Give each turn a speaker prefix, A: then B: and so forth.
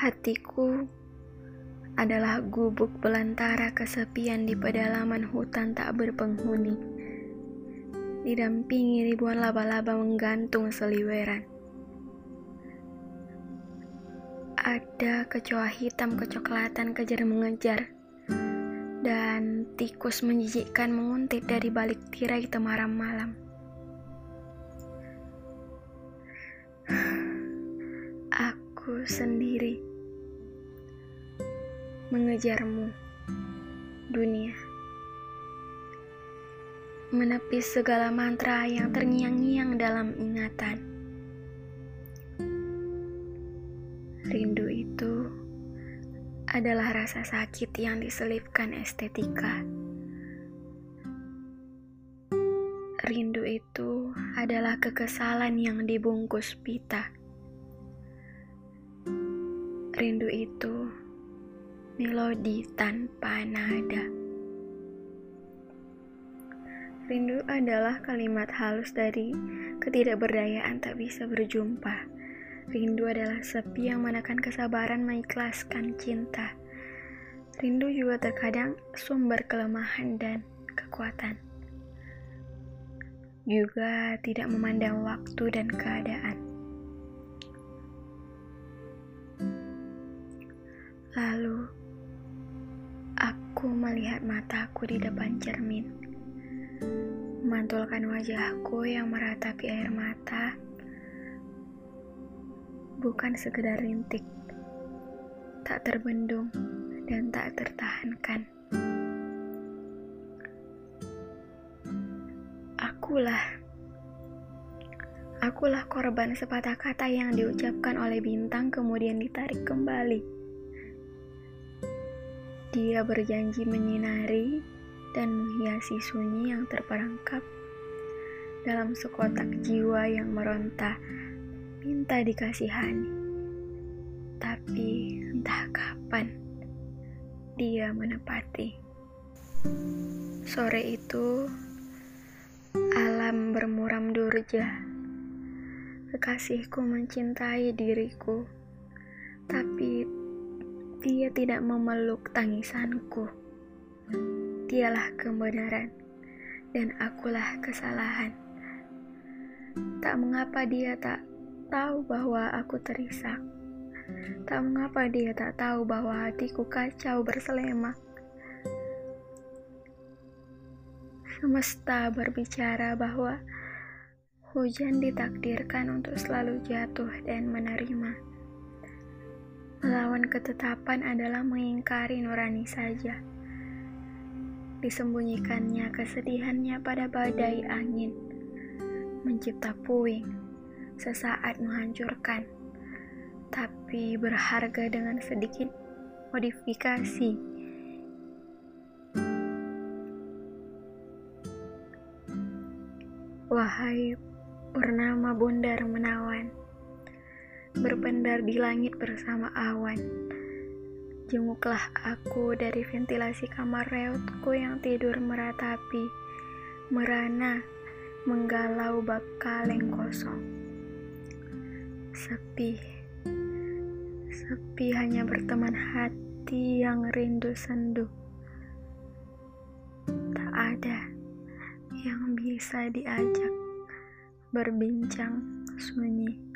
A: Hatiku adalah gubuk belantara kesepian di pedalaman hutan tak berpenghuni. Didampingi ribuan laba-laba menggantung seliweran. Ada kecoa hitam kecoklatan kejar mengejar dan tikus menjijikkan menguntit dari balik tirai temaram malam. Aku sendiri mengejarmu, dunia. Menepis segala mantra yang terngiang-ngiang dalam ingatan. Rindu itu adalah rasa sakit yang diselipkan estetika. Rindu itu adalah kekesalan yang dibungkus pita. Rindu itu melodi tanpa nada. Rindu adalah kalimat halus dari ketidakberdayaan tak bisa berjumpa Rindu adalah sepi yang menekan kesabaran mengikhlaskan cinta. Rindu juga terkadang sumber kelemahan dan kekuatan. Juga tidak memandang waktu dan keadaan. Lalu, aku melihat mataku di depan cermin. Memantulkan wajahku yang meratapi air mata bukan sekedar rintik, tak terbendung dan tak tertahankan. Akulah, akulah korban sepatah kata yang diucapkan oleh bintang kemudian ditarik kembali. Dia berjanji menyinari dan menghiasi sunyi yang terperangkap dalam sekotak jiwa yang meronta minta dikasihani. Tapi entah kapan dia menepati. Sore itu alam bermuram durja. Kekasihku mencintai diriku, tapi dia tidak memeluk tangisanku. Dialah kebenaran dan akulah kesalahan. Tak mengapa dia tak tahu bahwa aku terisak. Tak mengapa dia tak tahu bahwa hatiku kacau berselemak. Semesta berbicara bahwa hujan ditakdirkan untuk selalu jatuh dan menerima. Ketetapan adalah mengingkari nurani saja. Disembunyikannya kesedihannya pada badai angin, mencipta puing sesaat menghancurkan, tapi berharga dengan sedikit modifikasi. Wahai purnama bundar menawan, berpendar di langit bersama awan. Jenguklah aku dari ventilasi kamar reutku yang tidur meratapi, merana, menggalau bak kaleng kosong. Sepi, sepi hanya berteman hati yang rindu sendu. Tak ada yang bisa diajak berbincang sunyi.